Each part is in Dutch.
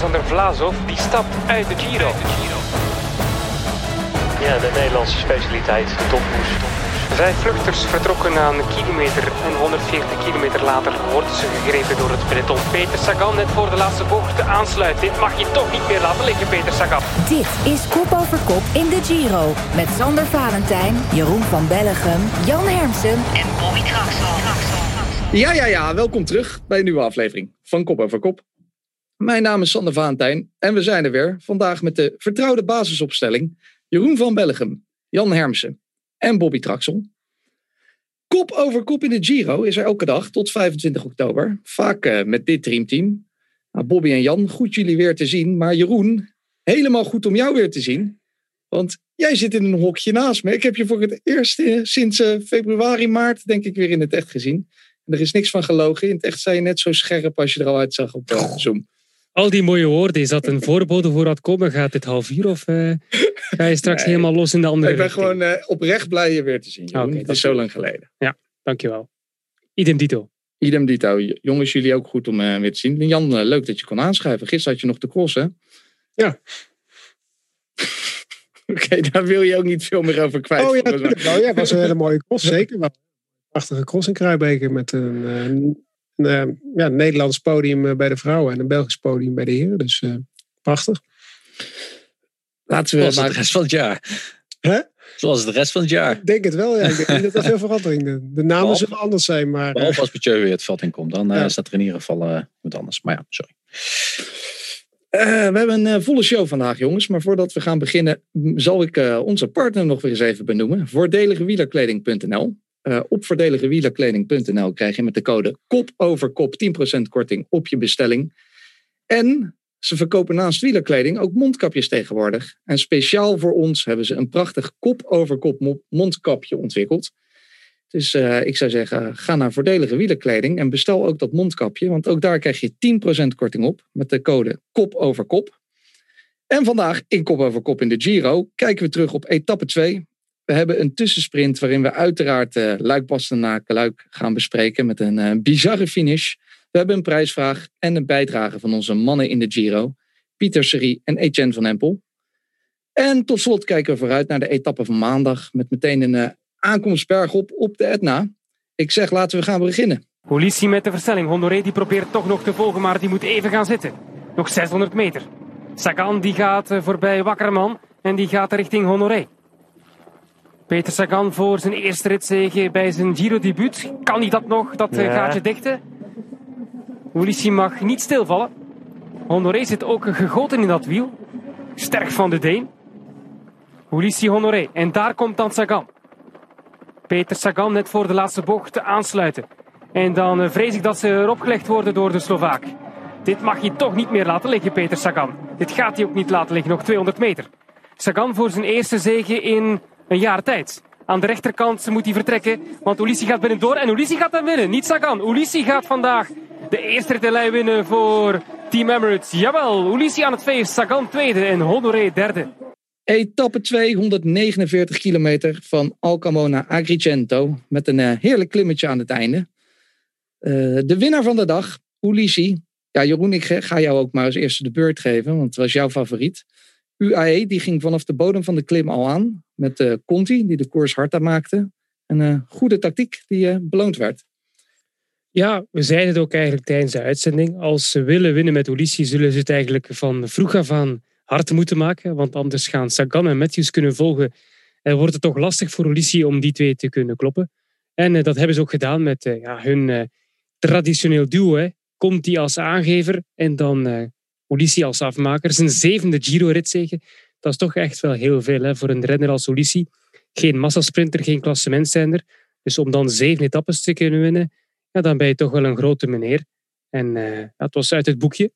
Alexander Vlasov die stapt uit de Giro. Ja, de Nederlandse specialiteit, de topkoers. Vijf vluchters vertrokken na een kilometer en 140 kilometer later worden ze gegrepen door het peloton. Peter Sagan net voor de laatste bocht aansluit. Dit mag je toch niet meer laten liggen, Peter Sagan. Dit is Kop over Kop in de Giro. Met Sander Valentijn, Jeroen van Bellegem, Jan Hermsen en Bobby Traxel. Ja, ja, ja. Welkom terug bij een nieuwe aflevering van Kop over Kop. Mijn naam is Sander Valentijn en we zijn er weer. Vandaag met de vertrouwde basisopstelling. Jeroen van Bellegem, Jan Hermsen en Bobby Traxel. Kop over kop in de Giro is er elke dag tot 25 oktober. Vaak eh, met dit dreamteam. Nou, Bobby en Jan, goed jullie weer te zien. Maar Jeroen, helemaal goed om jou weer te zien. Want jij zit in een hokje naast me. Ik heb je voor het eerst eh, sinds eh, februari, maart, denk ik, weer in het echt gezien. En er is niks van gelogen. In het echt zei je net zo scherp als je er al uitzag op uh, Zoom. Al die mooie woorden, is dat een voorbode voor wat komen? Gaat dit half uur of uh, ga je straks Nee. helemaal los in de andere Ik ben richting? gewoon eh, oprecht blij je weer te zien. Het dat is zo lang geleden. Dankjewel. Idem dito. Idem dito. Jongens, jullie ook goed om eh, weer te zien. Jan, eh, leuk dat je kon aanschrijven. Gisteren had je nog de cross, hè? Ja. Oké, daar wil je ook niet veel meer over kwijt. Oh ja. Ja, het was een hele mooie cross, zeker. wel. Een prachtige cross in Kruijbeke met een, eh, een, eh, ja, een Nederlands podium eh, bij de vrouwen en een Belgisch podium bij de heren. Dus eh, prachtig. Laten we Zoals maar... het rest van het jaar. Hè? Zoals het rest van het jaar. Ik denk het wel, ja. Ik denk niet dat er veel verandering De, de namen Behalve- zullen anders zijn, maar... eh, Behalve als Mathieu weer het veld in komt. Dan eh, staat er in ieder geval eh wat anders. Maar ja, sorry. Eh, we hebben een eh, volle show vandaag, jongens. Maar voordat we gaan beginnen, zal ik eh, onze partner nog weer eens even benoemen. Voordeligewielerkleding.nl. Eh, op voordeligewielerkleding.nl krijg je met de code kop over kop 10% korting op je bestelling. En ze verkopen naast wielerkleding ook mondkapjes tegenwoordig. En speciaal voor ons hebben ze een prachtig kop over kop mo- mondkapje ontwikkeld. Dus ik zou zeggen, ga naar voordelige wielerkleding en bestel ook dat mondkapje. Want ook daar krijg je 10% korting op met de code kop over kop. En vandaag in kop over kop in de Giro kijken we terug op etappe 2. We hebben een tussensprint waarin we uiteraard eh Luik Bastenaken Luik gaan bespreken met een eh, bizarre finish. We hebben een prijsvraag en een bijdrage van onze mannen in de Giro. Pieter Serie en Etienne van Empel. En tot slot kijken we vooruit naar de etappe van maandag met meteen een eh, aankomst bergop op de Etna. Ik zeg laten we gaan beginnen. Ulissi met de versnelling. Honoré die probeert toch nog te volgen, maar die moet even gaan zitten. Nog 600 meter. Sagan die gaat voorbij Wakkerman en die gaat richting Honoré. Peter Sagan voor zijn eerste ritzege bij zijn Giro-debuut. Kan hij dat nog, dat eh, Ja. gaatje dichten? Ulissi mag niet stilvallen. Honoré zit ook gegoten in dat wiel. Sterk van de Deen. Ulissi Honoré. En daar komt dan Sagan. Peter Sagan net voor de laatste bocht te aansluiten. En dan eh, vrees ik dat ze erop gelegd worden door de Slovaak. Dit mag je toch niet meer laten liggen, Peter Sagan. Dit gaat hij ook niet laten liggen, nog 200 meter. Sagan voor zijn eerste zege in een jaar tijd. Aan de rechterkant moet hij vertrekken, want Ulissi gaat binnendoor en Ulissi gaat dan winnen. Niet Sagan, Ulissi gaat vandaag de eerste lijn winnen voor Team Emirates. Jawel, Ulissi aan het feest, Sagan tweede en Honoré derde. Etappe 2, 149 kilometer van Alcamo naar Agrigento. Met een eh, heerlijk klimmetje aan het einde. Eh, de winnaar van de dag, Ulissi. Ja, Jeroen, ik ga jou ook maar als eerste de beurt geven, want het was jouw favoriet. UAE die ging vanaf de bodem van de klim al aan. Met eh, Conti, die de koers hard maakte. Een eh, goede tactiek die eh, beloond werd. Ja, we zeiden het ook eigenlijk tijdens de uitzending. Als ze willen winnen met Ulissi, zullen ze het eigenlijk van vroeg af aan hard moeten maken. Want anders gaan Sagan en Matthews kunnen volgen. En wordt het toch lastig voor Ulissi om die twee te kunnen kloppen. En dat hebben ze ook gedaan met ja, hun traditioneel duo. Hè. Conti als aangever en dan Ulissi als afmaker. Zijn zevende Giro-ritzege. Dat is toch echt wel heel veel hè, voor een renner als Ulissi. Geen massasprinter, geen klassementstijnder. Dus om dan zeven etappes te kunnen winnen, ja, dan ben je toch wel een grote meneer. En eh, dat was uit het boekje.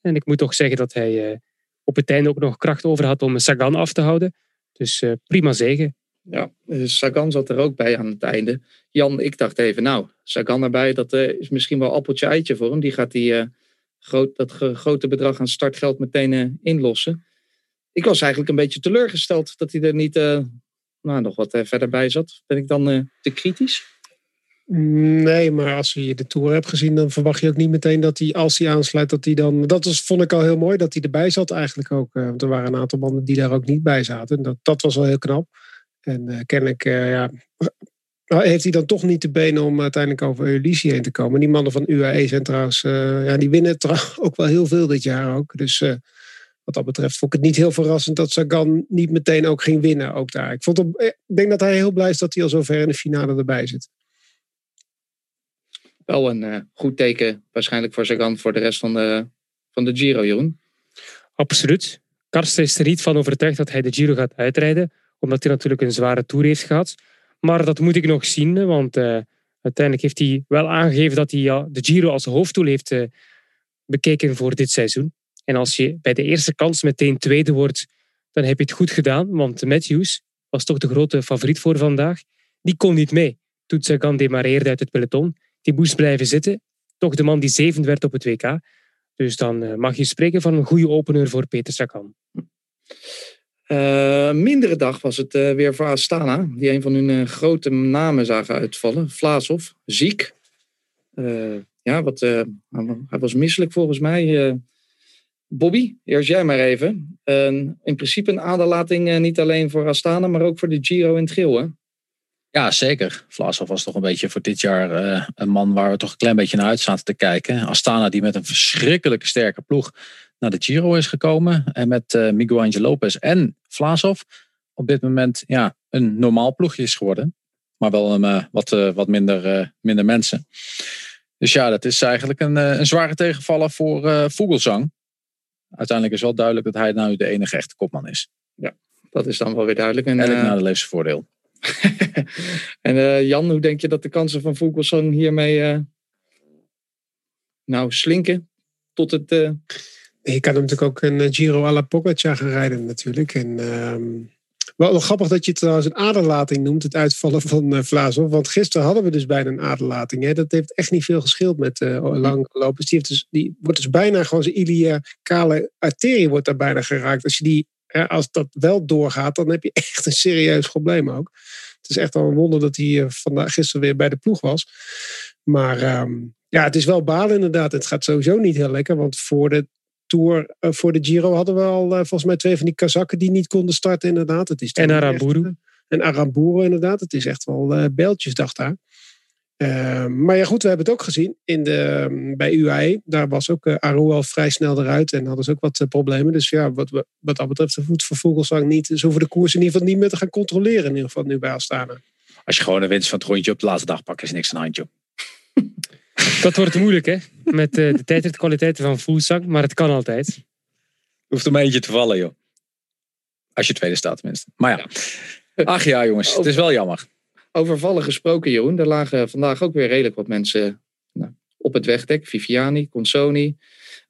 En ik moet toch zeggen dat hij eh, op het einde ook nog kracht over had om Sagan af te houden. Dus eh, prima zegen. Ja, Sagan zat er ook bij aan het einde. Jan, ik dacht even, nou, Sagan erbij, dat is misschien wel appeltje eitje voor hem. Die gaat die, groot, dat grote bedrag aan startgeld meteen eh, inlossen. Ik was eigenlijk een beetje teleurgesteld dat hij er niet eh, nou, nog wat eh, verder bij zat. Ben ik dan te kritisch? Nee, maar als je de Tour hebt gezien, dan verwacht je ook niet meteen dat hij, als hij aansluit, dat hij dan... Dat was, vond ik al heel mooi, dat hij erbij zat eigenlijk ook. want er waren een aantal mannen die daar ook niet bij zaten. Dat, dat was wel heel knap. En eh kennelijk, ja... Heeft hij dan toch niet de benen om uiteindelijk over Eulicie heen te komen? Die mannen van UAE zijn trouwens... eh, ja, die winnen trouw- ook wel heel veel dit jaar ook. Dus eh, wat dat betreft vond ik het niet heel verrassend dat Sagan niet meteen ook ging winnen. Ook daar. Ik, vond hem, eh, ik denk dat hij heel blij is dat hij al zover in de finale erbij zit. Wel een goed teken waarschijnlijk voor Sagan voor de rest van de, van de Giro, Jeroen. Absoluut. Karsten is er niet van overtuigd dat hij de Giro gaat uitrijden, omdat hij natuurlijk een zware tour heeft gehad. Maar dat moet ik nog zien, want eh, uiteindelijk heeft hij wel aangegeven dat hij de Giro als hoofddoel heeft eh, bekeken voor dit seizoen. En als je bij de eerste kans meteen tweede wordt, dan heb je het goed gedaan, want Matthews was toch de grote favoriet voor vandaag. Die kon niet mee. Toen Sagan demareerde uit het peloton, die moest blijven zitten. Toch de man die zevende werd op het WK. Dus dan eh, mag je spreken van een goede opener voor Peter Sagan. Eh, mindere dag was het eh, weer voor Astana, die een van hun eh, grote namen zagen uitvallen. Vlaasov, ziek. Ja, wat, hij was misselijk volgens mij. Bobby, eerst jij maar even. In principe een aderlating niet alleen voor Astana, maar ook voor de Giro het geel. Ja, zeker. Vlaasov was toch een beetje voor dit jaar eh, een man waar we toch een klein beetje naar uit zaten te kijken. Astana die met een verschrikkelijke sterke ploeg naar de Giro is gekomen. En met eh Miguel Angel Lopez en Vlaasov op dit moment ja, een normaal ploegje is geworden. Maar wel een, eh, wat, wat minder, minder mensen. Dus ja, dat is eigenlijk een, een zware tegenvaller voor Vogelsang. Uiteindelijk is wel duidelijk dat hij nou de enige echte kopman is. Dat is dan wel weer duidelijk. En, Eigenlijk eh, naar de levensvoordeel. en eh, Jan, hoe denk je dat de kansen van Vogelsang hiermee eh, nou slinken tot het... eh, Je kan hem natuurlijk ook een Giro alla Pogacar gaan rijden natuurlijk. En, ehm, wel, wel grappig dat je het trouwens een aderlating noemt, het uitvallen van uh. Want gisteren hadden we dus bijna een aderlating. Hè. Dat heeft echt niet veel geschild met uh, Lang Lopez. Die, heeft dus, die wordt dus bijna gewoon zijn iliacale arterie wordt daar bijna geraakt. Als, je die, als dat wel doorgaat, dan heb je echt een serieus probleem ook. Het is echt al een wonder dat hij uh, vandaag gisteren weer bij de ploeg was. Maar um, ja, het is wel balen inderdaad. Het gaat sowieso niet heel lekker, want voor de Tour, uh, voor de Giro hadden we al uh, volgens mij twee van die Kazakken die niet konden starten inderdaad. Het is en Aramburu. En Aramburu inderdaad. Het is echt wel uh, bijltjesdag daar. Uh, maar ja goed, we hebben het ook gezien in de, um, bij UAE. Daar was ook uh, Aru al vrij snel eruit en hadden ze ook wat uh, problemen. Dus ja, wat, wat dat betreft, de voet voor Vogelsang niet. Zo voor de koers in ieder geval niet meer te gaan controleren. In ieder geval nu bij Astana. Als je gewoon een winst van het rondje op de laatste dag pakt, is niks aan de hand, joh. Dat wordt moeilijk, hè? Met uh, de tijdritkwaliteiten van Fuglsang, maar het kan altijd. Hoeft er maar eentje te vallen, joh. Als je tweede staat, tenminste. Maar ja. ja. Ach ja, jongens, het is wel jammer. Over vallen gesproken, Jeroen. Er lagen vandaag ook weer redelijk wat mensen nou, op het wegdek. Viviani, Consoni.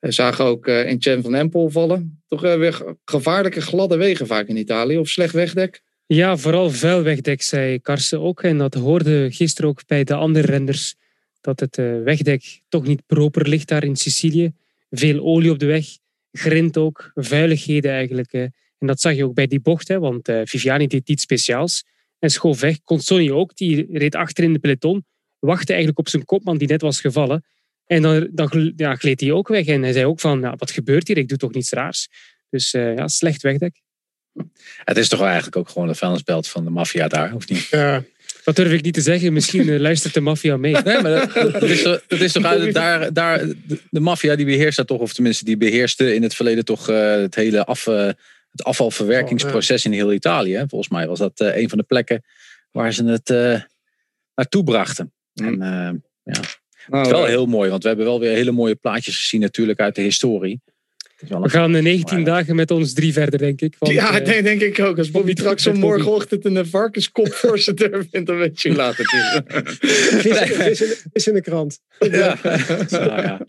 We zagen ook uh, in Chen van Empel vallen. Toch uh, weer gevaarlijke gladde wegen vaak in Italië. Of slecht wegdek. Ja, vooral vuil wegdek, zei Karsten ook. En dat hoorde gisteren ook bij de andere renders dat het wegdek toch niet proper ligt daar in Sicilië. Veel olie op de weg, grind ook, vuiligheden eigenlijk. En dat zag je ook bij die bocht, hè, want Viviani deed iets speciaals en schoof weg. Consoni ook, die reed achter in de peloton, wachtte eigenlijk op zijn kopman die net was gevallen. En dan, dan ja, gleed hij ook weg en hij zei ook van, nou, wat gebeurt hier? Ik doe toch niets raars. Dus ja, slecht wegdek. Het is toch eigenlijk ook gewoon de vuilnisbelt van de maffia daar, of niet? Ja, dat durf ik niet te zeggen. Misschien uh, luistert de maffia mee. Nee, maar dat, dat, is, dat is toch uit, daar, daar, de, de maffia die beheerst dat toch, of tenminste die beheerste in het verleden toch uh, het hele af, uh, het afvalverwerkingsproces ja. in heel Italië. Volgens mij was dat een van de plekken waar ze het naartoe brachten. Mm. En ja, oh, het is wel heel mooi, want we hebben wel weer hele mooie plaatjes gezien natuurlijk uit de historie. We gaan 19 maar, dagen met ons drie verder, denk ik. Want, ja, uh, denk, denk ik ook. Als Bobby straks zo morgenochtend een varkenskopvoorzitter vindt, dan weet je later. Is, is in de krant. Ja. nou, ja.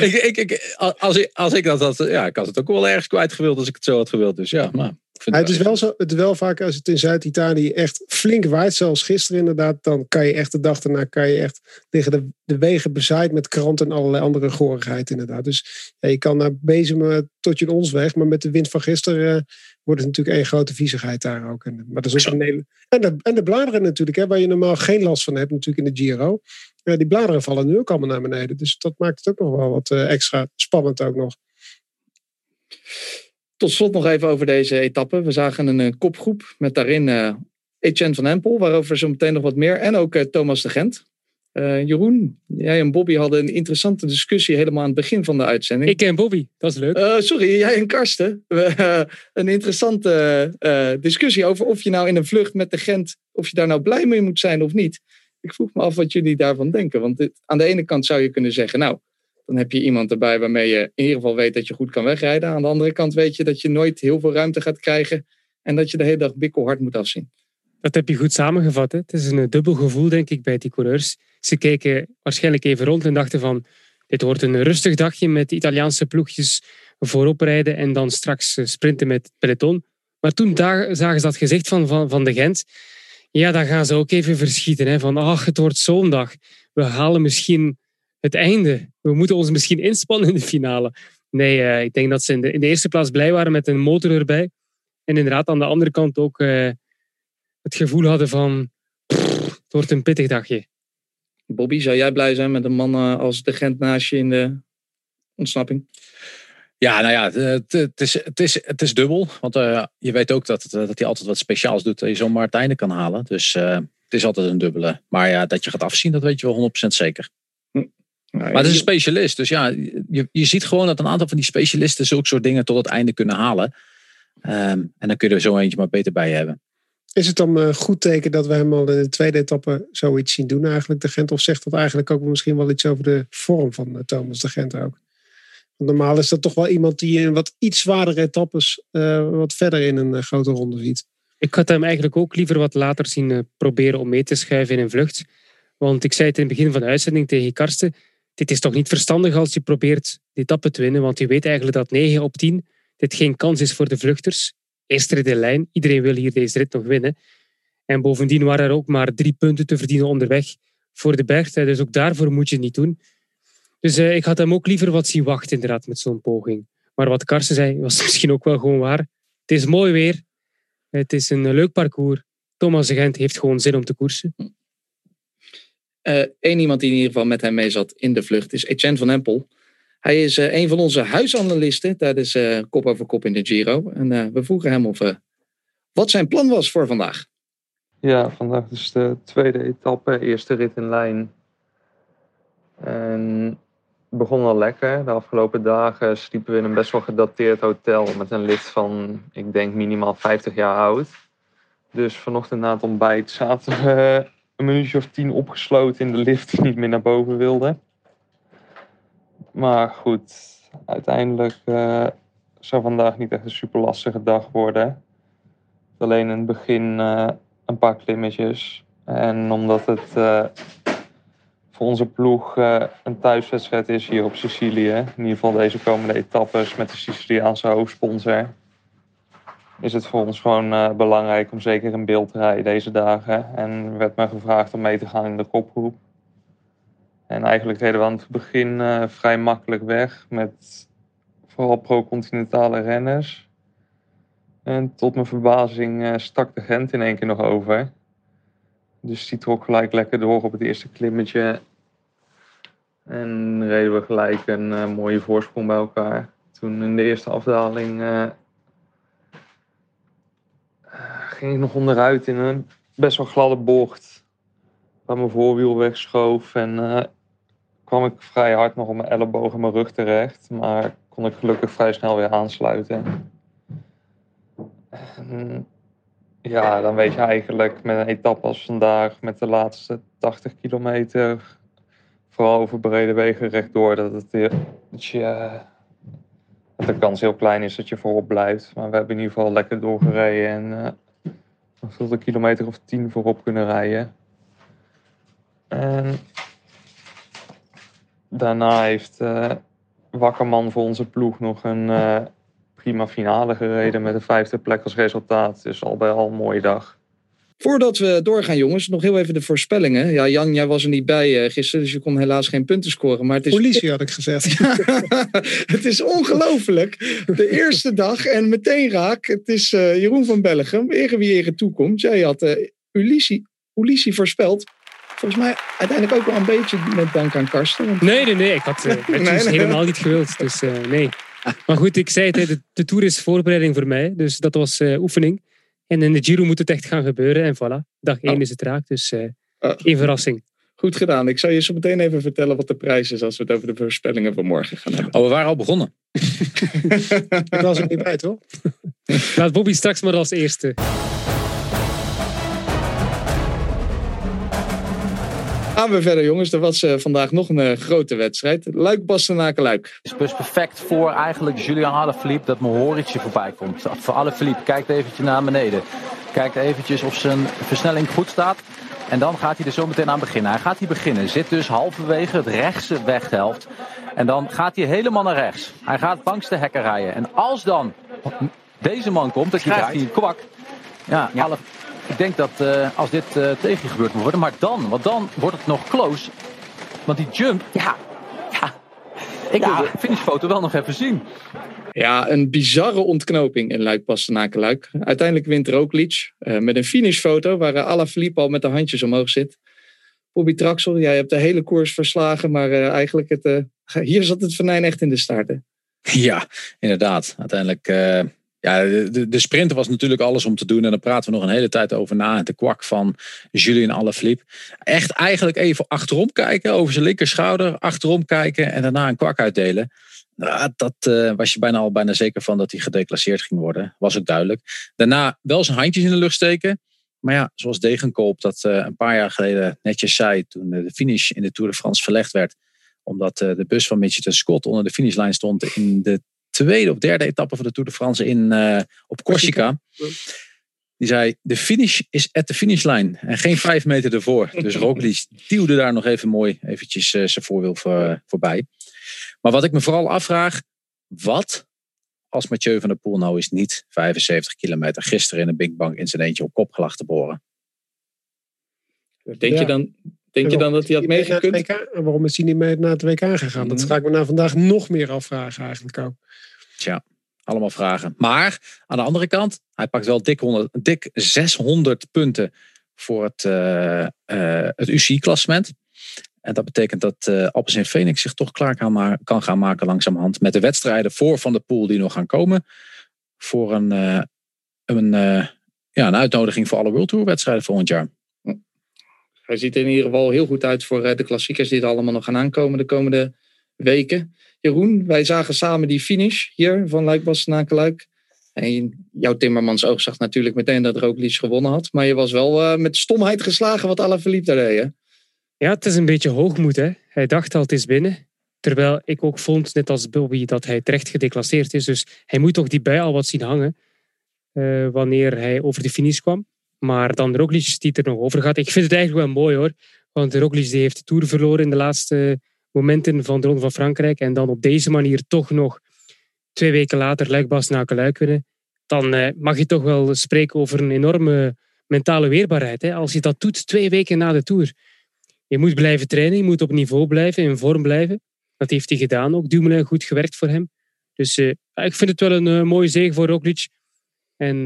Ik, ik, ik, als, ik, als ik dat had, ja, ik had het ook wel ergens kwijt gewild als ik het zo had gewild. Dus ja, maar vind Ja, het, is wel zo, het wel vaak als het in Zuid-Italië echt flink waait, zoals gisteren inderdaad, dan kan je echt de dag daarna kan je echt liggen de, de wegen bezaaid met kranten en allerlei andere gorigheid inderdaad. Dus ja, je kan naar bezemen tot je ons weg, maar met de wind van gisteren eh, wordt het natuurlijk één grote viezigheid daar ook. En, maar dat is ook een hele, en, de, en de bladeren natuurlijk, hè, waar je normaal geen last van hebt natuurlijk in de Giro. Ja, die bladeren vallen nu ook allemaal naar beneden. Dus dat maakt het ook nog wel wat eh, extra spannend ook nog. Tot slot nog even over deze etappe. We zagen een eh, kopgroep met daarin eh Etienne van Empel, waarover zo meteen nog wat meer. En ook eh, Thomas de Gent. Jeroen, jij en Bobby hadden een interessante discussie helemaal aan het begin van de uitzending. Ik ken Bobby, dat is leuk. Sorry, jij en Karsten. Een interessante discussie over of je nou in een vlucht met de Gent, of je daar nou blij mee moet zijn of niet. Ik vroeg me af wat jullie daarvan denken. Want dit- aan de ene kant zou je kunnen zeggen, nou, dan heb je iemand erbij waarmee je in ieder geval weet dat je goed kan wegrijden. Aan de andere kant weet je dat je nooit heel veel ruimte gaat krijgen en dat je de hele dag bikkelhard moet afzien. Dat heb je goed samengevat. Hè? Het is een dubbel gevoel, denk ik, bij die coureurs. Ze keken waarschijnlijk even rond en dachten van... Dit wordt een rustig dagje met Italiaanse ploegjes voorop rijden en dan straks eh, sprinten met peloton. Maar toen zagen ze dat gezicht van, van, van de Gent. Ja, dan gaan ze ook even verschieten. Hè? Van, ach, het wordt zo'n dag. We halen misschien het einde. We moeten ons misschien inspannen in de finale. Nee, eh, ik denk dat ze in de, in de eerste plaats blij waren met een motor erbij. En inderdaad aan de andere kant ook... eh, het gevoel hadden van "Pff, het wordt een pittig dagje. Bobby, zou jij blij zijn met een man eh, als de Gent naast je in de ontsnapping? Ja, nou ja, het, is, het, is, het is dubbel. Want eh, je weet ook dat, dat hij altijd wat speciaals doet. Dat je zomaar het einde kan halen. Dus eh, het is altijd een dubbele. Maar ja, dat je gaat afzien, dat weet je wel 100% zeker. Nou, Maar het is een specialist. Dus ja, je, je ziet gewoon dat een aantal van die specialisten zulke soort dingen tot het einde kunnen halen. Ehm, en dan kun je er zo eentje maar beter bij hebben. Is het dan een goed teken dat we hem al in de tweede etappe zoiets zien doen eigenlijk, de Gent? Of zegt dat eigenlijk ook misschien wel iets over de vorm van eh, Thomas de Gent ook? Want normaal is dat toch wel iemand die in wat iets zwaardere etappes eh, wat verder in een eh, grote ronde ziet. Ik had hem eigenlijk ook liever wat later zien eh, proberen om mee te schuiven in een vlucht. Want ik zei het in het begin van de uitzending tegen Karsten. Dit is toch niet verstandig als je probeert die etappe te winnen. Want je weet eigenlijk dat 9 op 10 dit geen kans is voor de vluchters. Eerste rit lijn. Iedereen wil hier deze rit nog winnen. En bovendien waren er ook maar drie punten te verdienen onderweg voor de bergtijd. Dus ook daarvoor moet je het niet doen. Dus eh, ik had hem ook liever wat zien wachten inderdaad met zo'n poging. Maar wat Karsten zei was misschien ook wel gewoon waar. Het is mooi weer. Het is een leuk parcours. Thomas Gent heeft gewoon zin om te koersen. Eén Eh, iemand die in ieder geval met hem mee zat in de vlucht is Etienne van Empel. Hij is eh, een van onze huisanalisten tijdens eh, Kop over Kop in de Giro. En we vroegen hem of, wat zijn plan was voor vandaag. Ja, vandaag dus de tweede etappe, eerste rit in lijn. En het begon al lekker. De afgelopen dagen sliepen we in een best wel gedateerd hotel met een lift van, ik denk, minimaal 50 jaar oud. Dus vanochtend na het ontbijt zaten we een minuutje of tien opgesloten in de lift die niet meer naar boven wilde. Maar goed, uiteindelijk eh, zou vandaag niet echt een super lastige dag worden. Alleen in het begin eh, een paar klimmetjes. En omdat het eh, voor onze ploeg een thuiswedstrijd is hier op Sicilië, in ieder geval deze komende etappes met de Siciliaanse hoofdsponsor, is het voor ons gewoon eh, belangrijk om zeker in beeld te rijden deze dagen. En werd me gevraagd om mee te gaan in de kopgroep. En eigenlijk reden we aan het begin eh, vrij makkelijk weg met vooral pro-continentale renners. En tot mijn verbazing eh, stak de Gent in één keer nog over. Dus die trok gelijk lekker door op het eerste klimmetje. En reden we gelijk een mooie voorsprong bij elkaar. Toen in de eerste afdaling ging ik nog onderuit in een best wel gladde bocht. Waar mijn voorwiel wegschoof en eh, kwam ik vrij hard nog op mijn elleboog en mijn rug terecht. Maar kon ik gelukkig vrij snel weer aansluiten. En ja, dan weet je eigenlijk met een etappe als vandaag, met de laatste 80 kilometer, vooral over brede wegen rechtdoor, dat, het, eh, je, eh, dat de kans heel klein is dat je voorop blijft. Maar we hebben in ieder geval lekker doorgereden en tot een kilometer of tien voorop kunnen rijden. En daarna heeft eh Wakkerman voor onze ploeg nog een eh prima finale gereden met een vijfde plek als resultaat. Dus al bij al een mooie dag. Voordat we doorgaan, jongens, nog heel even de voorspellingen. Ja, Jan, jij was er niet bij uh, gisteren, dus je kon helaas geen punten scoren. Maar het is... Politie had ik gezegd. het is ongelooflijk. De eerste dag en meteen raak. Het is uh, Jeroen van Bellegem, ere wie ere toekomt. Jij had uh, Ulissi, Ulissi voorspeld. Volgens mij uiteindelijk ook wel een beetje met dank aan Karsten. Want... Nee, nee, nee. Ik had uh, nee, nee, helemaal niet gewild. Dus nee. Maar goed, ik zei het, de, de Tour is voorbereiding voor mij. Dus dat was oefening. En in de Giro moet het echt gaan gebeuren. En voilà, dag 1 oh. is het raak. Dus uh, oh. geen verrassing. Goed gedaan. Ik zal je zo meteen even vertellen wat de prijs is als we het over de voorspellingen van morgen gaan hebben. Oh, we waren al begonnen. Ik was er niet bij, toch? Laat Bobby straks maar als eerste. Gaan we verder, jongens. Er was uh, vandaag nog een uh, grote wedstrijd. Luik Bastenaken Luik. is dus perfect voor eigenlijk Julian Alaphilippe dat Mohoric voorbij komt. Voor Alaphilippe, kijkt eventjes naar beneden. Kijkt eventjes of zijn versnelling goed staat. En dan gaat hij er zo meteen aan beginnen. Hij gaat hier beginnen. Zit dus halverwege het rechtse weghelft. En dan gaat hij helemaal naar rechts. Hij gaat langs de hekken rijden. En als dan deze man komt, dan krijgt hij een kwak. Ja, ja. Ik denk dat uh, als dit uh, tegen gebeurd moet worden. Maar dan, want dan wordt het nog close. Want die jump, ja. ja ik ja. wil de finishfoto wel nog even zien. Ja, een bizarre ontknoping in Luik Bastenaken Luik. Uiteindelijk wint Roglic uh, met een finishfoto waar Alaphilippe al met de handjes omhoog zit. Bobby Traxel, jij hebt de hele koers verslagen, maar eigenlijk het, hier zat het venijn echt in de staart. Hè? Ja, inderdaad. Uiteindelijk ja, de, de was natuurlijk alles om te doen. En daar praten we nog een hele tijd over na. De kwak van Julien Alaphilippe. Echt eigenlijk even achterom kijken. Over zijn linkerschouder. Achterom kijken. En daarna een kwak uitdelen. Nou, dat uh, was je bijna al bijna zeker van dat hij gedeclasseerd ging worden. Was ook duidelijk. Daarna wel zijn handjes in de lucht steken. Maar ja, zoals Degenkolp dat uh, een paar jaar geleden netjes zei. Toen de finish in de Tour de France verlegd werd. Omdat de bus van Mitchelton Scott onder de finishlijn stond in de tweede of derde etappe van de Tour de France in, uh, op Corsica. Die zei, de finish is at de finishlijn en geen vijf meter ervoor. Dus Roglic duwde daar nog even mooi eventjes uh, zijn voorwiel voor, voorbij. Maar wat ik me vooral afvraag, wat als Mathieu van der Poel nou is niet 75 kilometer gisteren in een Big Bang in zijn eentje op kop gelag te boren? Denk, ja. je, dan, denk je dan dat hij had meegekund? Waarom is hij niet mee naar het WK gegaan? Dat ga ik me na vandaag nog meer afvragen eigenlijk ook. Tja, allemaal vragen. Maar aan de andere kant, hij pakt wel dik, 100, dik 600 punten voor het, uh, uh, het UCI-klassement. En dat betekent dat uh, Alpes Phoenix zich toch klaar kan, ma kan gaan maken langzamerhand. Met de wedstrijden voor Van de Poel die nog gaan komen. Voor een, een, ja, een uitnodiging voor alle World Tour wedstrijden volgend jaar. Hij ziet er in ieder geval heel goed uit voor de klassiekers die er allemaal nog gaan aankomen de komende weken. Jeroen, wij zagen samen die finish hier van Luik naar. En jouw Timmermans oog zag natuurlijk meteen dat Roglic gewonnen had. Maar je was wel uh, met stomheid geslagen wat Alaphilippe daar deed. Ja, het is een beetje hoogmoed. Hè? Hij dacht al, het is binnen. Terwijl ik ook vond, net als Bobby, dat hij terecht gedeclasseerd is. Dus hij moet toch die bij al wat zien hangen. Uh, wanneer hij over de finish kwam. Maar dan Roglic die er nog over gaat. Ik vind het eigenlijk wel mooi hoor. Want Roglic die heeft de Tour verloren in de laatste momenten van de Ronde van Frankrijk en dan op deze manier toch nog twee weken later Luik naar Luik winnen, dan eh, mag je toch wel spreken over een enorme mentale weerbaarheid. Hè? Als je dat doet twee weken na de Tour. Je moet blijven trainen, je moet op niveau blijven, in vorm blijven. Dat heeft hij gedaan ook. Dumoulin goed gewerkt voor hem. Dus uh, ik vind het wel een uh, mooie zege voor Roglic. En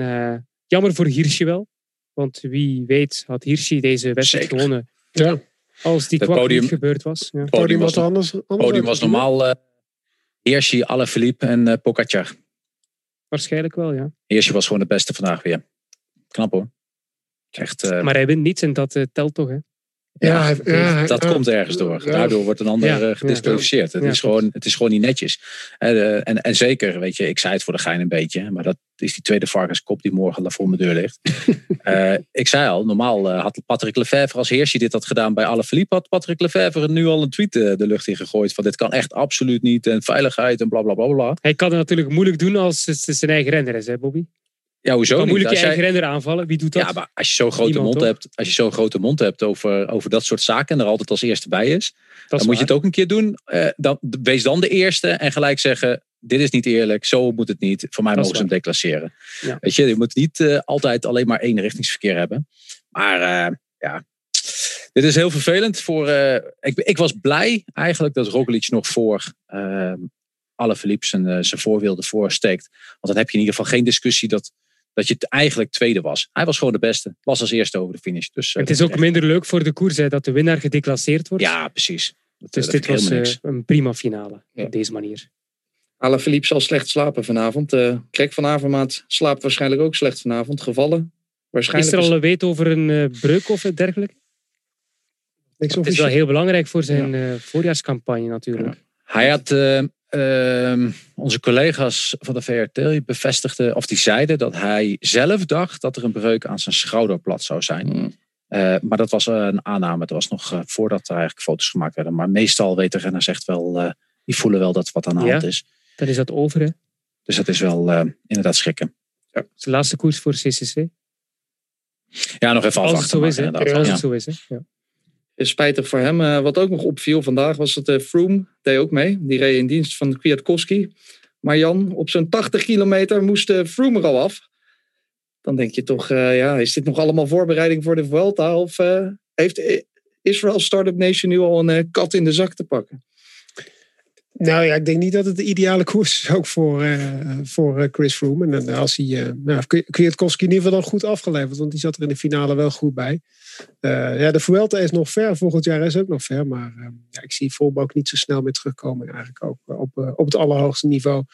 jammer voor Hirschi wel. Want wie weet had Hirschi deze wedstrijd gewonnen. Ja. Als die kwak niet gebeurd was. Ja. Podium, podium was, anders, anders podium was normaal uh, Hirschi, Alaphilippe en uh, Pogacar. Waarschijnlijk wel, ja. Hirschi was gewoon de beste vandaag weer. Knap hoor. Echt, uh, maar hij wint niets en dat uh, telt toch, hè? Ja, ja, ja dat komt ergens door. Daardoor wordt een ander uh, gedisqualificeerd. Het, is gewoon, het is gewoon niet netjes. En, en, en zeker, weet je, ik zei het voor de gein een beetje. Maar dat is die tweede varkenskop die morgen voor mijn deur ligt. uh, ik zei al, normaal had Patrick Lefevre als heersje dit had gedaan bij alle Philippe. Had Patrick Lefevre nu al een tweet de lucht in gegooid. Van dit kan echt absoluut niet. En veiligheid en blablabla. Bla, bla, bla. Hij kan het natuurlijk moeilijk doen als het zijn eigen renner is, hè Bobby? Ja, hoezo kan moeilijk je eigen renner aanvallen. Wie doet dat? Ja, maar als je zo'n grote mond hebt, als je zo'n grote mond hebt over, over dat soort zaken en er altijd als eerste bij is, dan moet je het ook een keer doen. Uh, dan, wees dan de eerste en gelijk zeggen: dit is niet eerlijk, zo moet het niet. Voor mij Dat mogen ze hem declasseren. Ja. Weet je, je moet niet eh, altijd alleen maar één richtingsverkeer hebben. Maar eh, ja, dit is heel vervelend. Voor, eh, ik, ik was blij eigenlijk dat Roglic nog voor alle Philippe zijn, eh, zijn voorwiel ervoor steekt. Want dan heb je in ieder geval geen discussie dat, dat je het eigenlijk tweede was. Hij was gewoon de beste. Was als eerste over de finish. Dus, eh, Het is ook minder leuk voor de koers hè, dat de winnaar gedeclasseerd wordt. Ja, precies. Dat, Dus dat dit was eh, niks. een prima finale Ja. op deze manier. Alaphilippe zal slecht slapen vanavond. Eh Krek van Avermaat slaapt waarschijnlijk ook slecht vanavond. Gevallen. Is Waarschijnlijk er al een weet over een eh, breuk of dergelijke? Niks Het is wel heel belangrijk voor zijn eh, voorjaarscampagne natuurlijk. Hij had eh, ehm, onze collega's van de VRT bevestigden, of die zeiden dat hij zelf dacht dat er een breuk aan zijn schouderblad zou zijn. Hmm. Eh, maar dat was een aanname. Dat was nog eh, voordat er eigenlijk foto's gemaakt werden. Maar meestal weten renners echt wel, eh, die voelen wel dat wat aan de Ja. hand is. Dan is dat over. Hè? Dus dat is wel eh, inderdaad schrikken. Is de laatste koers voor CCC. Ja, nog even Als het afwachten. zo is. Hè? Als Ja. het zo is. Hè? Ja. Spijtig voor hem. Eh, wat ook nog opviel vandaag was dat eh, Froome deed ook mee. Die reed in dienst van Kwiatkowski. Maar Jan, op zo'n 80 kilometer moest eh, Froome er al af. Dan denk je toch, ja, is dit nog allemaal voorbereiding voor de Vuelta? Of heeft I- Israel Startup Nation nu al een kat in de zak te pakken? Nou ja, ik denk niet dat het de ideale koers is ook voor, voor Chris Froome. En als hij, nou, Kwiatkowski in ieder geval dan goed afgeleverd, want die zat er in de finale wel goed bij. Eh, ja, de Vuelta is nog ver, volgend jaar is ook nog ver, maar eh, ja, ik zie ook niet zo snel meer terugkomen eigenlijk ook eh, op, eh, op het allerhoogste niveau.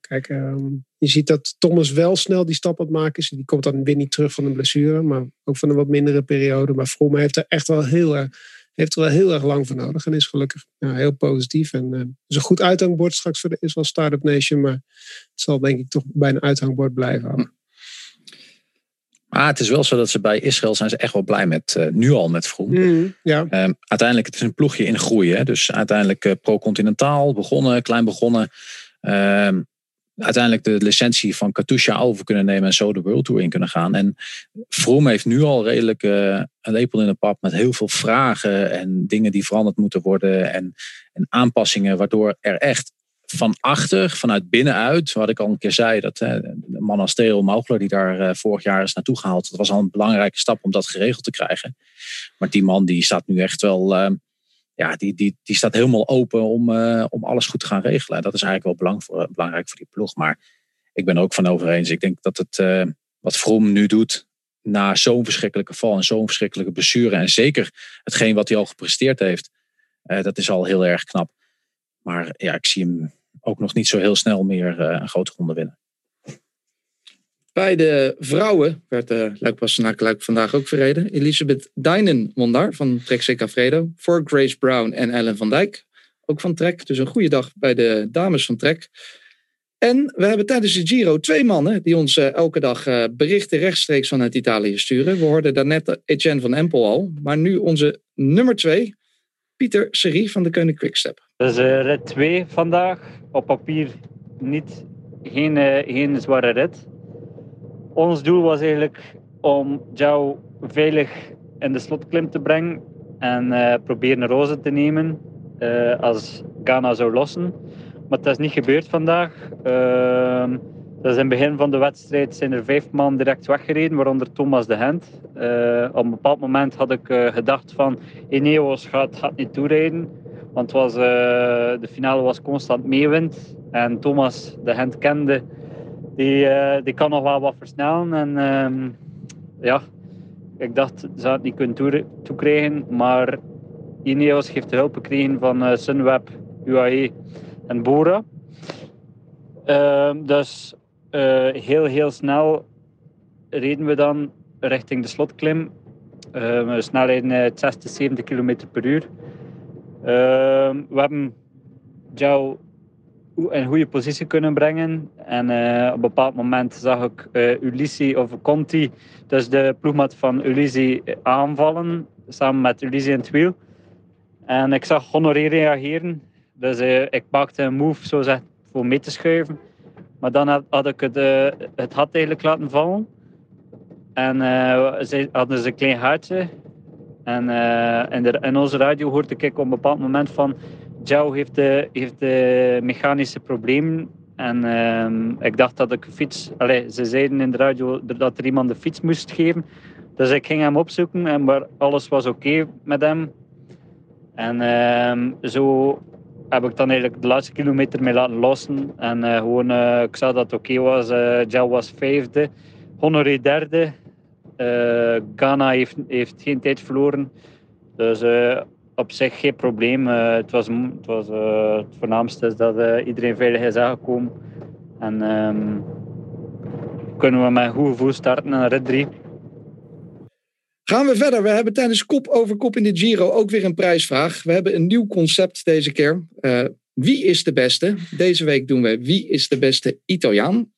Kijk, ehm, je ziet dat Thomas wel snel die stap aan maken is. Die komt dan weer niet terug van een blessure, maar ook van een wat mindere periode. Maar Froome heeft er echt wel heel erg heeft er wel heel erg lang voor nodig. En is gelukkig heel positief. En eh, is een goed uithangbord straks voor de Israel Startup Nation. Maar het zal denk ik toch bij een uithangbord blijven. Maar het is wel zo dat ze bij Israël zijn ze echt wel blij met, eh, nu al met Vroom. Mm, ja, Ehm, uiteindelijk, het is een ploegje in groei. Hè? Dus uiteindelijk eh, pro-continentaal begonnen, klein begonnen. Ehm, uiteindelijk de licentie van Katusha over kunnen nemen en zo de World Tour in kunnen gaan. En Vroom heeft nu al redelijk eh, een lepel in de pap met heel veel vragen en dingen die veranderd moeten worden en, en aanpassingen, waardoor er echt van achter, vanuit binnenuit, wat ik al een keer zei, dat de man als Theo Maugler, die daar eh, vorig jaar is naartoe gehaald, dat was al een belangrijke stap om dat geregeld te krijgen. Maar die man die staat nu echt wel, eh, ja, die, die, die staat helemaal open om, eh, om alles goed te gaan regelen. En dat is eigenlijk wel voor, belangrijk voor die ploeg. Maar ik ben er ook van over eens. Ik denk dat het, eh, wat Vroom nu doet, na zo'n verschrikkelijke val en zo'n verschrikkelijke blessure, en zeker hetgeen wat hij al gepresteerd heeft, dat is al heel erg knap. Maar ja, ik zie hem ook nog niet zo heel snel meer eh, een grote ronde winnen. Bij de vrouwen werd de Luik Luik vandaag ook verreden. Elisabeth Dijnen won daar van Trek Segafredo. Voor Grace Brown en Ellen van Dijk. Ook van Trek. Dus een goede dag bij de dames van Trek. En we hebben tijdens de Giro twee mannen die ons eh, elke dag eh, berichten rechtstreeks vanuit Italië sturen. We hoorden daarnet Etienne van Empel al. Maar nu onze nummer twee, Pieter Serie van de Koning Quickstep. Dat is eh, rit 2 vandaag. Op papier niet, geen, eh, geen zware rit. Ons doel was eigenlijk om jou veilig in de slotklim te brengen en eh, proberen een roze te nemen als Ghana zou lossen. Maar dat is niet gebeurd vandaag. Ehm, is in het begin van de wedstrijd zijn er vijf man direct weggereden, waaronder Thomas de Hent. Eh, op een bepaald moment had ik eh, gedacht van Ineos gaat, gaat niet toerijden. Want was, eh, de finale was constant meewind. En Thomas de Hent kende, die, die kan nog wel wat versnellen. En ehm, ja, ik dacht, ze het niet kunnen toe- toekrijgen. Maar Ineos heeft de hulp gekregen van Sunweb, UAE en Bora. Ehm, dus eh, heel, heel snel reden we dan richting de slotklim. Uh, snelheden eh, 60, 70 km per uur. Ehm, we hebben jou in een goede positie kunnen brengen. En eh, op een bepaald moment zag ik eh Ulissi of Conti, dus de ploegmaat van Ulissi, eh, aanvallen. Samen met Ulissi in het wiel. En ik zag Honoré reageren. Dus eh, ik maakte een move, zo zeg, voor mee te schuiven. Maar dan had, ik het, eh, het had eigenlijk laten vallen. En eh, ze hadden ze een klein gaatje. En eh, in, de, in onze radio hoorde ik op een bepaald moment van... Jou heeft heeft mechanische problemen En ehm, ik dacht dat ik fiets... Allee, ze zeiden in de radio dat er iemand de fiets moest geven. Dus ik ging hem opzoeken, en maar alles was oké met hem. En ehm, zo heb ik dan eigenlijk de laatste kilometer mee laten lossen. En eh, gewoon, eh, ik zag dat het oké was. Uh, was vijfde, Honoré derde. Ghana heeft, heeft geen tijd verloren. Dus op zich geen probleem. Het, was, het, was, het voornaamste is dat iedereen veilig is aangekomen. En ehm, kunnen we met goed gevoel starten naar rit 3. Gaan we verder. We hebben tijdens kop over kop in de Giro ook weer een prijsvraag. We hebben een nieuw concept deze keer. Eh, wie is de beste? Deze week doen we wie is de beste Italiaan?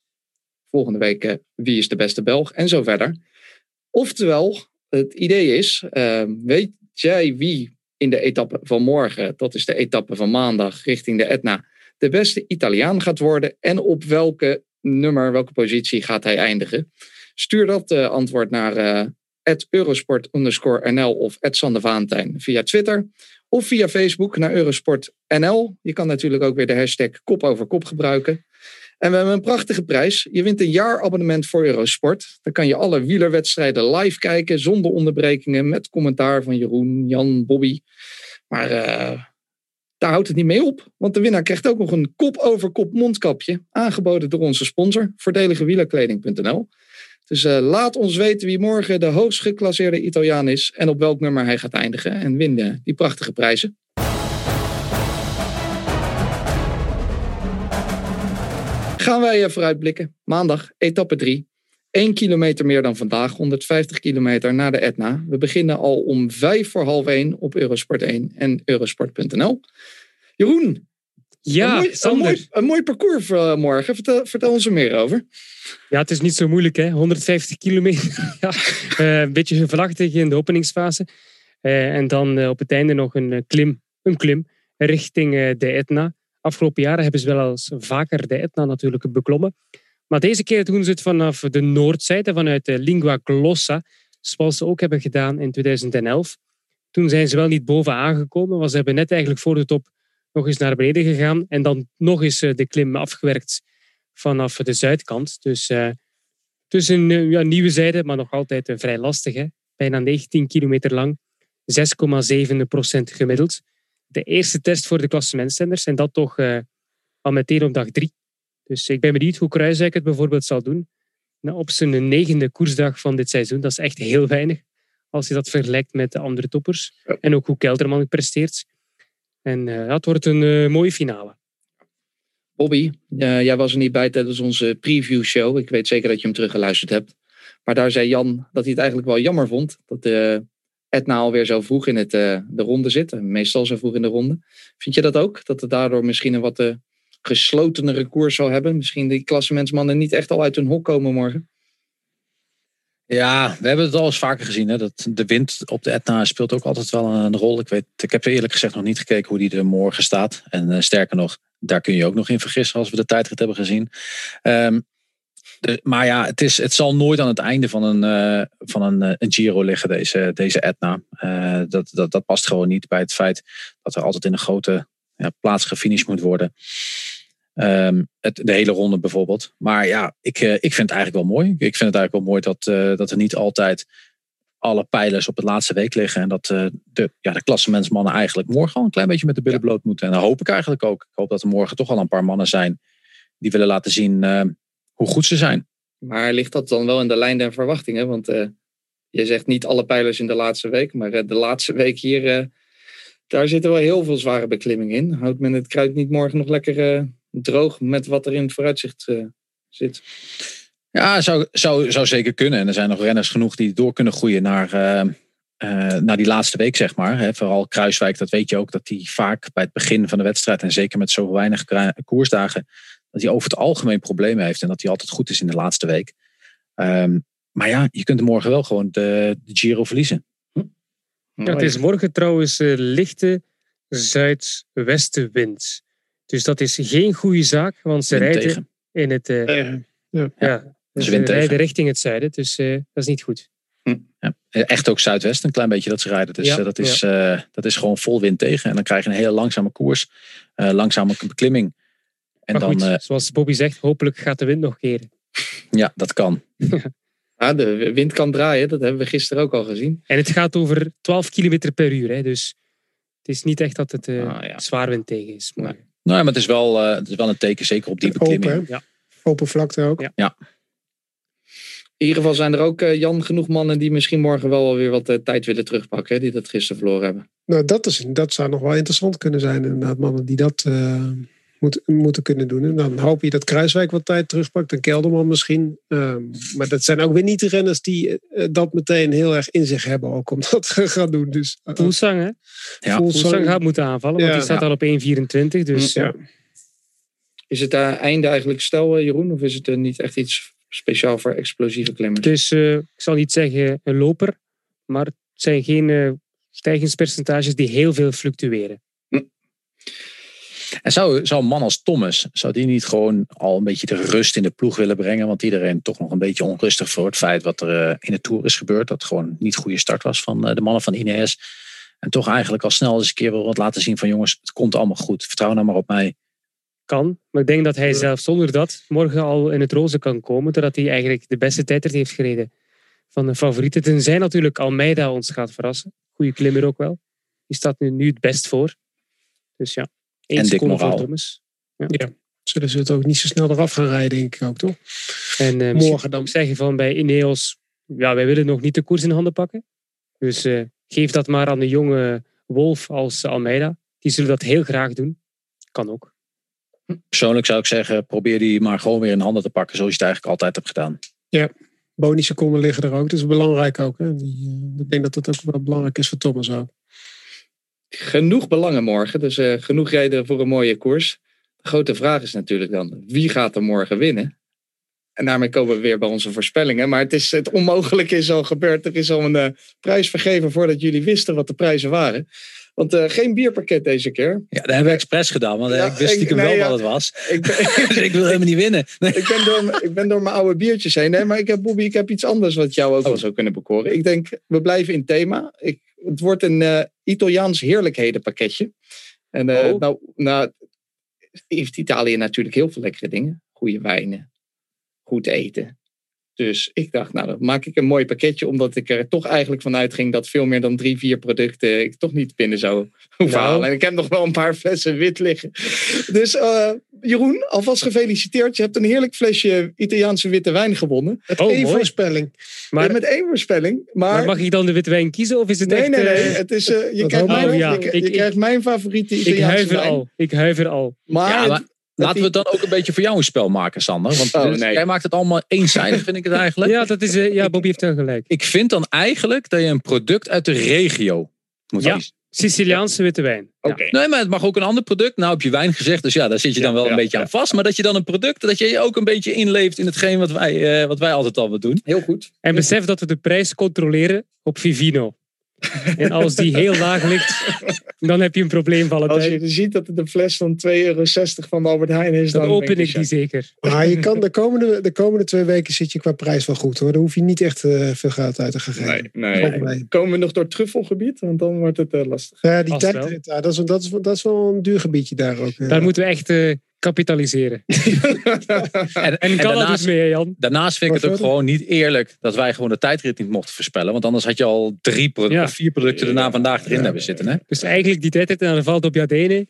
Volgende week eh, wie is de beste Belg? En zo verder. Oftewel, het idee is, eh, weet jij wie in de etappe van morgen, dat is de etappe van maandag richting de Etna, de beste Italiaan gaat worden en op welke nummer, welke positie gaat hij eindigen? Stuur dat antwoord naar Eurosport NL of Sander Valentijn via Twitter. Of via Facebook naar Eurosport NL. Je kan natuurlijk ook weer de hashtag kop over kop gebruiken. En we hebben een prachtige prijs. Je wint een jaarabonnement voor Eurosport. Dan kan je alle wielerwedstrijden live kijken, zonder onderbrekingen, met commentaar van Jeroen, Jan, Bobby. Maar eh, daar houdt het niet mee op. Want de winnaar krijgt ook nog een kop over kop mondkapje. Aangeboden door onze sponsor, voordeligewielerkleding.nl. Dus eh, laat ons weten wie morgen de hoogst geclasseerde Italiaan is. En op welk nummer hij gaat eindigen. En win eh, die prachtige prijzen. Gaan wij eh, vooruitblikken. Maandag, etappe 3. 1 kilometer meer dan vandaag, 150 kilometer naar de Etna. We beginnen al om vijf voor half één op Eurosport 1 en Eurosport.nl. Jeroen, Ja, een, mooi, een, mooi, een mooi parcours voor eh, morgen. Vertel, vertel ons er meer over. Ja, het is niet zo moeilijk, hè? 150 kilometer. ja, eh, een beetje vlachtig in de openingsfase. Eh, en dan op het einde nog een klim, een klim richting de Etna. Afgelopen jaren hebben ze wel eens vaker de Etna natuurlijk beklommen. Maar deze keer doen ze het vanaf de noordzijde, vanuit de Lingua Glossa, zoals ze ook hebben gedaan in 2011. Toen zijn ze wel niet boven aangekomen, want ze hebben net eigenlijk voor de top nog eens naar beneden gegaan en dan nog eens eh, de klim afgewerkt vanaf de zuidkant. Dus eh, het is een eh, ja, nieuwe zijde, maar nog altijd eh, vrij lastig. Hè? Bijna 19 kilometer lang, 6,7 procent gemiddeld. De eerste test voor de klassementstenders en dat toch eh, al meteen op dag drie. Dus ik ben benieuwd hoe Kruiswijk het bijvoorbeeld zal doen. Nou, op zijn negende koersdag van dit seizoen, dat is echt heel weinig. Als je dat vergelijkt met de andere toppers. En ook hoe Kelderman presteert. En eh, het wordt een eh, mooie finale. Bobby, eh, jij was er niet bij tijdens onze preview show. Ik weet zeker dat je hem teruggeluisterd hebt. Maar daar zei Jan dat hij het eigenlijk wel jammer vond. Dat de Etna alweer zo vroeg in het, de ronde zit. Meestal zo vroeg in de ronde. Vind je dat ook? Dat het daardoor misschien een wat geslotenere koers zal hebben? Misschien die klassementsmannen niet echt al uit hun hok komen morgen? Ja, we hebben het al eens vaker gezien. Hè? Dat de wind op de Etna speelt ook altijd wel een rol. Ik, weet, ik heb eerlijk gezegd nog niet gekeken hoe die er morgen staat. En eh, sterker nog, daar kun je ook nog in vergissen als we de tijdrit hebben gezien. Ehm, de- maar ja, het, is, het zal nooit aan het einde van een, eh, van een, eh, een Giro liggen, deze, deze Etna. Dat, dat, dat past gewoon niet bij het feit dat er altijd in een grote ja, plaats gefinished moet worden. Ehm, het, de hele ronde bijvoorbeeld. Maar ja, ik, eh, ik vind het eigenlijk wel mooi. Ik vind het eigenlijk wel mooi dat, eh, dat er niet altijd alle pijlers op de laatste week liggen. En dat eh, de, ja, de klassementsmannen eigenlijk morgen al een klein beetje met de billen bloot moeten. En dat hoop ik eigenlijk ook. Ik hoop dat er morgen toch al een paar mannen zijn die willen laten zien hoe goed ze zijn. Maar ligt dat dan wel in de lijn der verwachtingen? Want je zegt niet alle pijlers in de laatste week. Maar de laatste week hier, daar zitten wel heel veel zware beklimmingen in. Houdt men het kruid niet morgen nog lekker droog met wat er in het vooruitzicht eh, zit? Ja, zou, zou, zou zeker kunnen. En er zijn nog renners genoeg die door kunnen groeien naar, eh, eh, naar die laatste week, zeg maar. Hè, vooral Kruiswijk, dat weet je ook, dat hij vaak bij het begin van de wedstrijd... en zeker met zo weinig koersdagen... dat hij over het algemeen problemen heeft... en dat hij altijd goed is in de laatste week. Ehm, maar ja, je kunt morgen wel gewoon de, de Giro verliezen. Ja, het is morgen trouwens lichte zuidwestenwind. Dus dat is geen goede zaak, want ze Wind rijden tegen. in het. eh, Tegen. Ja. ja, Dus ze tegen. rijden richting het zuiden, dus eh, dat is niet goed. Ja, echt ook zuidwest, een klein beetje dat ze rijden. Dus Ja, eh, dat, is, eh, dat is gewoon vol wind tegen. En dan krijg je een hele langzame koers, eh, langzame beklimming. En maar dan, goed, eh, zoals Bobby zegt, hopelijk gaat de wind nog keren. ja, dat kan. Ja, de wind kan draaien, dat hebben we gisteren ook al gezien. En het gaat over 12 km per uur. Hè, dus het is niet echt dat het eh, Ah, ja. zwaar wind tegen is. Maar, Nou, ja, maar het is, wel, eh, het is wel een teken, zeker op diepe Open, klimming. hè? Ja. Open vlakte ook. Ja. In ieder geval zijn er ook, eh, Jan, genoeg mannen die misschien morgen wel weer wat eh, tijd willen terugpakken. Hè, die dat gisteren verloren hebben. Nou, dat, is, dat zou nog wel interessant kunnen zijn. Inderdaad, mannen die dat eh, moet, moeten kunnen doen. En dan hoop je dat Kruiswijk wat tijd terugpakt. En Kelderman misschien. Ehm, maar dat zijn ook weer niet de renners die eh, dat meteen heel erg in zich hebben. Ook om dat te gaan doen. Dus, uh, Poelsang, hè? Ja. Poelsang gaat moeten aanvallen, want Ja. die staat Ja. al op 1,24. Dus ja. ja. Is het daar einde eigenlijk stel, eh, Jeroen? Of is het eh, niet echt iets speciaal voor explosieve klimmers? Het is, eh, ik zal niet zeggen een loper, maar het zijn geen eh, stijgingspercentages die heel veel fluctueren. En zou, zou een man als Thomas, zou die niet gewoon al een beetje de rust in de ploeg willen brengen? Want iedereen toch nog een beetje onrustig voor het feit wat er eh, in de Tour is gebeurd. Dat gewoon niet goede start was van eh, de mannen van Ineos. En toch eigenlijk al snel eens een keer wil wat laten zien van jongens, het komt allemaal goed. Vertrouw nou maar op mij. Kan, maar ik denk dat hij zelf zonder dat morgen al in het roze kan komen, doordat hij eigenlijk de beste tijdrit heeft gereden van de favorieten. Tenzij natuurlijk Almeida ons gaat verrassen. Goede klimmer ook wel. Die staat nu, nu het best voor. Dus ja, En Dick voor Moraal. Thomas. Zullen ze het ook niet zo snel eraf gaan rijden, denk ik ook, toch? En eh, misschien Morgen dan. zeggen van bij Ineos, ja, wij willen nog niet de koers in handen pakken. Dus eh, geef dat maar aan de jonge Wolf als Almeida. Die zullen dat heel graag doen. Kan ook. Persoonlijk zou ik zeggen, probeer die maar gewoon weer in handen te pakken zoals je het eigenlijk altijd hebt gedaan. Boniseconden liggen er ook. Dat is belangrijk ook. Hè? Die, eh, ik denk dat dat ook wel belangrijk is voor Thomas ook. Genoeg belangen morgen, dus eh, genoeg reden voor een mooie koers. De grote vraag is natuurlijk dan, wie gaat er morgen winnen? En daarmee komen we weer bij onze voorspellingen. Maar het, is, het onmogelijke is al gebeurd. Er is al een eh, prijs vergeven voordat jullie wisten wat de prijzen waren. Want eh, geen bierpakket deze keer. Ja, dat hebben we expres gedaan, want Ja, ik wist ik- stiekem nee, wel ja. wat het was. Ik ben, Dus ik wil helemaal niet winnen. Nee. ik, ben door, mijn- ik ben door mijn oude biertjes heen. Nee, maar ik heb, Bobby, ik heb iets anders wat jou ook wel zou kunnen bekoren. Ik denk, we blijven in thema. Ik, het wordt een eh, Italiaans heerlijkhedenpakketje. En eh, Oh. nou, nou heeft Italië natuurlijk heel veel lekkere dingen. Goede wijnen, goed eten. Dus ik dacht, nou dan maak ik een mooi pakketje. Omdat ik er toch eigenlijk van uitging dat veel meer dan drie, vier producten ik toch niet binnen zou hoeven Nou. halen. En ik heb nog wel een paar flessen wit liggen. Dus eh, Jeroen, alvast gefeliciteerd. Je hebt een heerlijk flesje Italiaanse witte wijn gewonnen. Met Oh, één mooi. voorspelling. Maar, met één voorspelling. Maar, maar mag ik dan de witte wijn kiezen? Of is het nee, echt... nee, nee. eh, Het is, eh, je krijgt, mijn? Oh, ja. je, je Ik- ik- krijgt mijn favoriete ik Italiaanse huiver wijn. al. Ik huiver al. Maar, Ja, laten we het dan ook een beetje voor jou een spel maken, Sander. Want Oh, dus nee. jij maakt het allemaal eenzijdig, vind ik het eigenlijk. Ja, dat is, eh, ja, Bobby heeft wel gelijk. Ik vind dan eigenlijk dat je een product uit de regio moet Ja. kiezen. Siciliaanse witte wijn. Ja. Oké. Nee, maar het mag ook een ander product. Nou heb je wijn gezegd, dus ja, daar zit je dan wel ja, een beetje ja. aan vast. Maar dat je dan een product, dat je je ook een beetje inleeft in hetgeen wat wij, eh, wat wij altijd al wat doen. Heel goed. En besef dat we de prijs controleren op Vivino. En als die heel laag ligt, dan heb je een probleem, Als Valentijn. je ziet dat het een fles van 2,60 euro van de Albert Heijn is, dan, Dan open ik die zeker. Maar je kan de komende, de komende twee weken zit je qua prijs wel goed hoor. Dan hoef je niet echt eh, veel geld uit te gaan geven. Nee, nee. Komen we nog door het truffelgebied? Want dan wordt het eh, lastig. Ja, die ja, dat, is, dat, is, dat is wel een duur gebiedje daar ook. Daar moeten we echt eh, kapitaliseren. En, En kan dat daarnaast, dus mee, hè, Jan? daarnaast vind ik het ook verder? gewoon niet eerlijk dat wij gewoon de tijdrit niet mochten voorspellen. Want anders had je al drie pro- Ja. of vier producten daarna vandaag erin hebben zitten. Hè? Dus eigenlijk die tijdrit en dan valt op Jadene.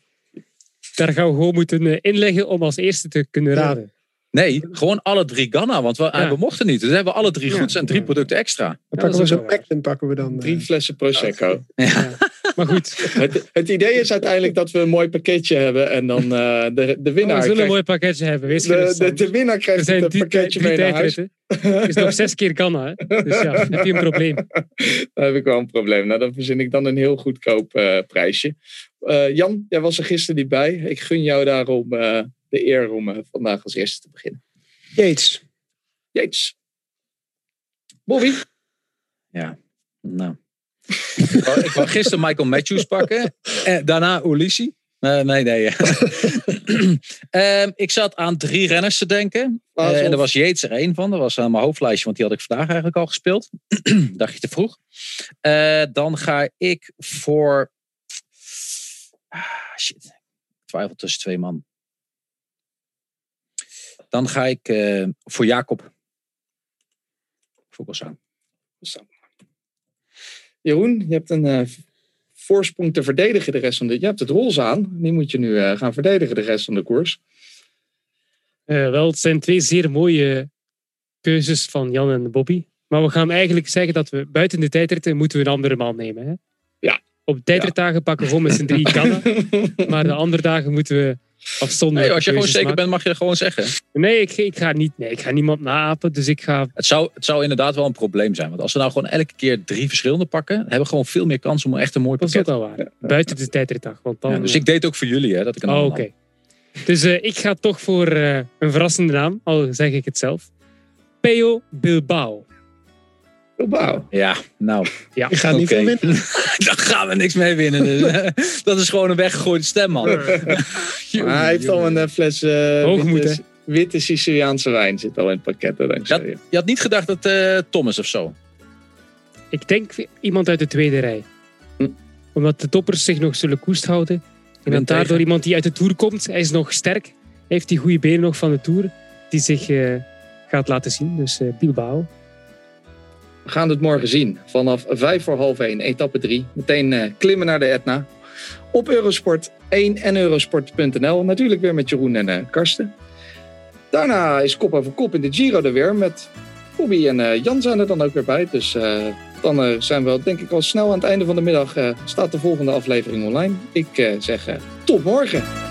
Daar gaan we gewoon moeten eh, inleggen om als eerste te kunnen raden. Nee, gewoon alle drie Ganna. Want we, Ja. we mochten niet. Dus hebben we alle drie Ja. goed en drie producten extra. Dan dat pakken we zo'n Magnum pakken we dan. eh. Drie flessen Prosecco. Maar goed, Het, het idee is uiteindelijk dat we een mooi pakketje hebben. En dan eh, de, de we winnaar zullen een mooi pakketje hebben. Wees de, de, winnaar krijgt het pakketje mee naar huis. tijdritten. Het is nog zes keer Ganna. Hè? Dus ja, heb je een probleem. Dan heb ik wel een probleem. Nou, dan verzin ik dan een heel goedkoop eh, prijsje. Eh, Jan, jij was er gisteren niet bij. Ik gun jou daarom eh, de eer om vandaag als eerste te beginnen. Yates. Jeets. Bobby. Nou. Ik, wou, gisteren Michael Matthews pakken. En daarna Ulissi. Eh, nee, nee. Ehm, ik zat aan drie renners te denken. Eh, en daar was Yates er één van. Dat was aan mijn hoofdlijstje, want die had ik vandaag eigenlijk al gespeeld. Dacht je te vroeg. Eh, dan ga ik voor... Ah, shit. Ik twijfel tussen twee man. Dan ga ik eh, voor Jacob. Vogelsang. Jeroen, je hebt een eh, voorsprong te verdedigen de rest van de... Je hebt het roze aan. Die moet je nu eh, gaan verdedigen de rest van de koers. Eh, wel, het zijn twee zeer mooie keuzes van Jan en Bobby. Maar we gaan eigenlijk zeggen dat we buiten de tijdritten moeten we een andere man nemen. Hè? Ja. Op tijdritdagen pakken we gewoon met z'n drie kannen. maar de andere dagen moeten we afzonderlijk Nee, als je gewoon zeker bent, mag je dat gewoon zeggen. Nee ik, ik ga niet, nee, ik ga niemand naapen. Dus ik ga... Het zou, het zou inderdaad wel een probleem zijn. Want als we nou gewoon elke keer drie verschillende pakken, hebben we gewoon veel meer kans om echt een mooi Dat is pakket ook wel waar. Buiten de tijdritdag. Want dan, Ja, dus ik deed ook voor jullie, hè, dat ik een Oh, oké. Dus eh, ik ga toch voor eh, een verrassende naam, al zeg ik het zelf. Peo Bilbao. Bilbao. Ja, nou. Ja. Je gaat niet veel winnen. Daar gaan we niks mee winnen. Dus, dat is gewoon een weggegooide stem, man. Maar hij heeft al een eh, fles eh, witte, witte Siciliaanse wijn zit al in het pakket. dankzij je. Je had niet gedacht dat eh, Thomas of zo. Ik denk iemand uit de tweede rij. Hm. Omdat de toppers zich nog zullen koest houden. En dat Wint daardoor tegen. iemand die uit de Tour komt, hij is nog sterk. Heeft die goede benen nog van de Tour. Die zich eh, gaat laten zien. Dus eh, Bilbao. We gaan het morgen zien. Vanaf vijf voor half één, etappe drie. Meteen eh, klimmen naar de Etna. Op Eurosport 1 en Eurosport.nl. Natuurlijk weer met Jeroen en eh, Karsten. Daarna is kop over kop in de Giro er weer. Met Bobby en eh, Jan zijn er dan ook weer bij. Dus dan zijn we denk ik al snel aan het einde van de middag. eh, staat de volgende aflevering online. Ik zeg tot morgen.